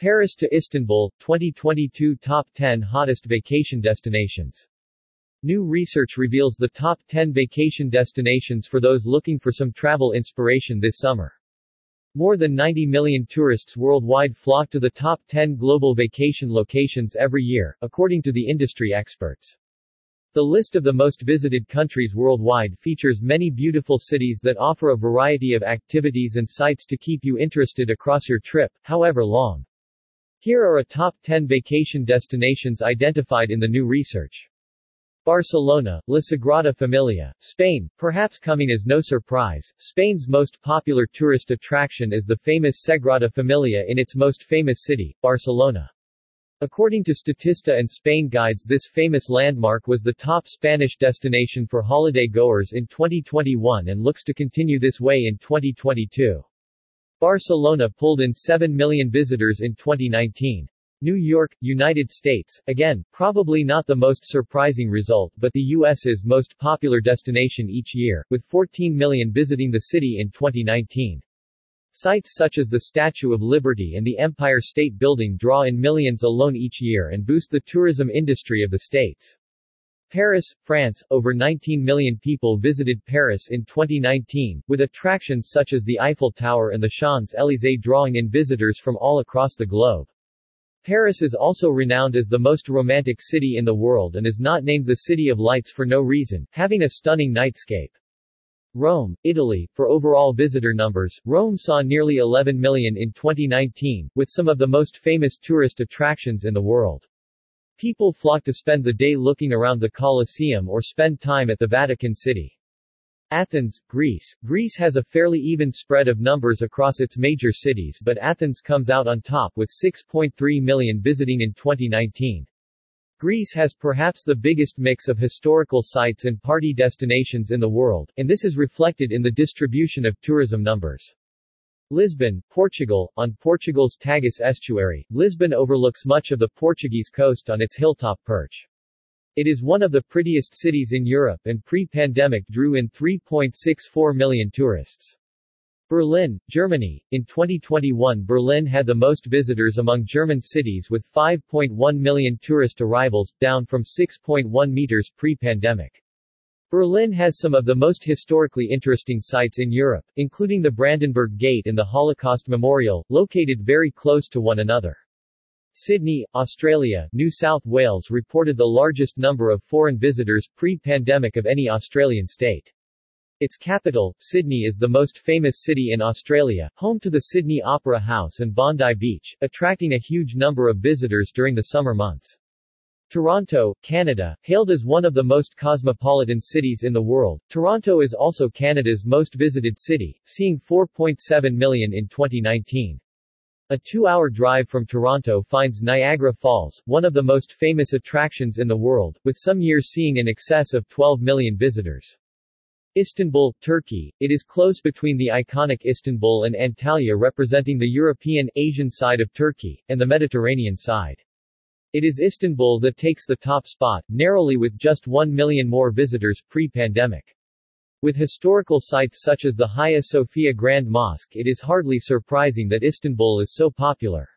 Paris to Istanbul, 2022 Top 10 Hottest Vacation Destinations. New research reveals the top 10 vacation destinations for those looking for some travel inspiration this summer. More than 90 million tourists worldwide flock to the top 10 global vacation locations every year, according to the industry experts. The list of the most visited countries worldwide features many beautiful cities that offer a variety of activities and sites to keep you interested across your trip, however long. Here are a top 10 vacation destinations identified in the new research. Barcelona, La Sagrada Familia, Spain, perhaps coming as no surprise, Spain's most popular tourist attraction is the famous Sagrada Familia in its most famous city, Barcelona. According to Statista and Spain Guides this famous landmark was the top Spanish destination for holiday goers in 2021 and looks to continue this way in 2022. Barcelona pulled in 7 million visitors in 2019. New York, United States, again, probably not the most surprising result but the U.S.'s most popular destination each year, with 14 million visiting the city in 2019. Sites such as the Statue of Liberty and the Empire State Building draw in millions alone each year and boost the tourism industry of the states. Paris, France, over 19 million people visited Paris in 2019, with attractions such as the Eiffel Tower and the Champs-Élysées drawing in visitors from all across the globe. Paris is also renowned as the most romantic city in the world and is not named the City of Lights for no reason, having a stunning nightscape. Rome, Italy, for overall visitor numbers, Rome saw nearly 11 million in 2019, with some of the most famous tourist attractions in the world. People flock to spend the day looking around the Colosseum or spend time at the Vatican City. Athens, Greece. Greece has a fairly even spread of numbers across its major cities but Athens comes out on top with 6.3 million visiting in 2019. Greece has perhaps the biggest mix of historical sites and party destinations in the world, and this is reflected in the distribution of tourism numbers. Lisbon, Portugal, on Portugal's Tagus estuary, Lisbon overlooks much of the Portuguese coast on its hilltop perch. It is one of the prettiest cities in Europe and pre-pandemic drew in 3.64 million tourists. Berlin, Germany. In 2021 Berlin had the most visitors among German cities with 5.1 million tourist arrivals, down from 6.1 meters pre-pandemic. Berlin has some of the most historically interesting sites in Europe, including the Brandenburg Gate and the Holocaust Memorial, located very close to one another. Sydney, Australia, New South Wales reported the largest number of foreign visitors pre-pandemic of any Australian state. Its capital, Sydney is the most famous city in Australia, home to the Sydney Opera House and Bondi Beach, attracting a huge number of visitors during the summer months. Toronto, Canada, hailed as one of the most cosmopolitan cities in the world, Toronto is also Canada's most visited city, seeing 4.7 million in 2019. A two-hour drive from Toronto finds Niagara Falls, one of the most famous attractions in the world, with some years seeing in excess of 12 million visitors. Istanbul, Turkey. It is close between the iconic Istanbul and Antalya representing the European, Asian side of Turkey, and the Mediterranean side. It is Istanbul that takes the top spot, narrowly with just 1 million more visitors pre-pandemic. With historical sites such as the Hagia Sophia Grand Mosque it is hardly surprising that Istanbul is so popular.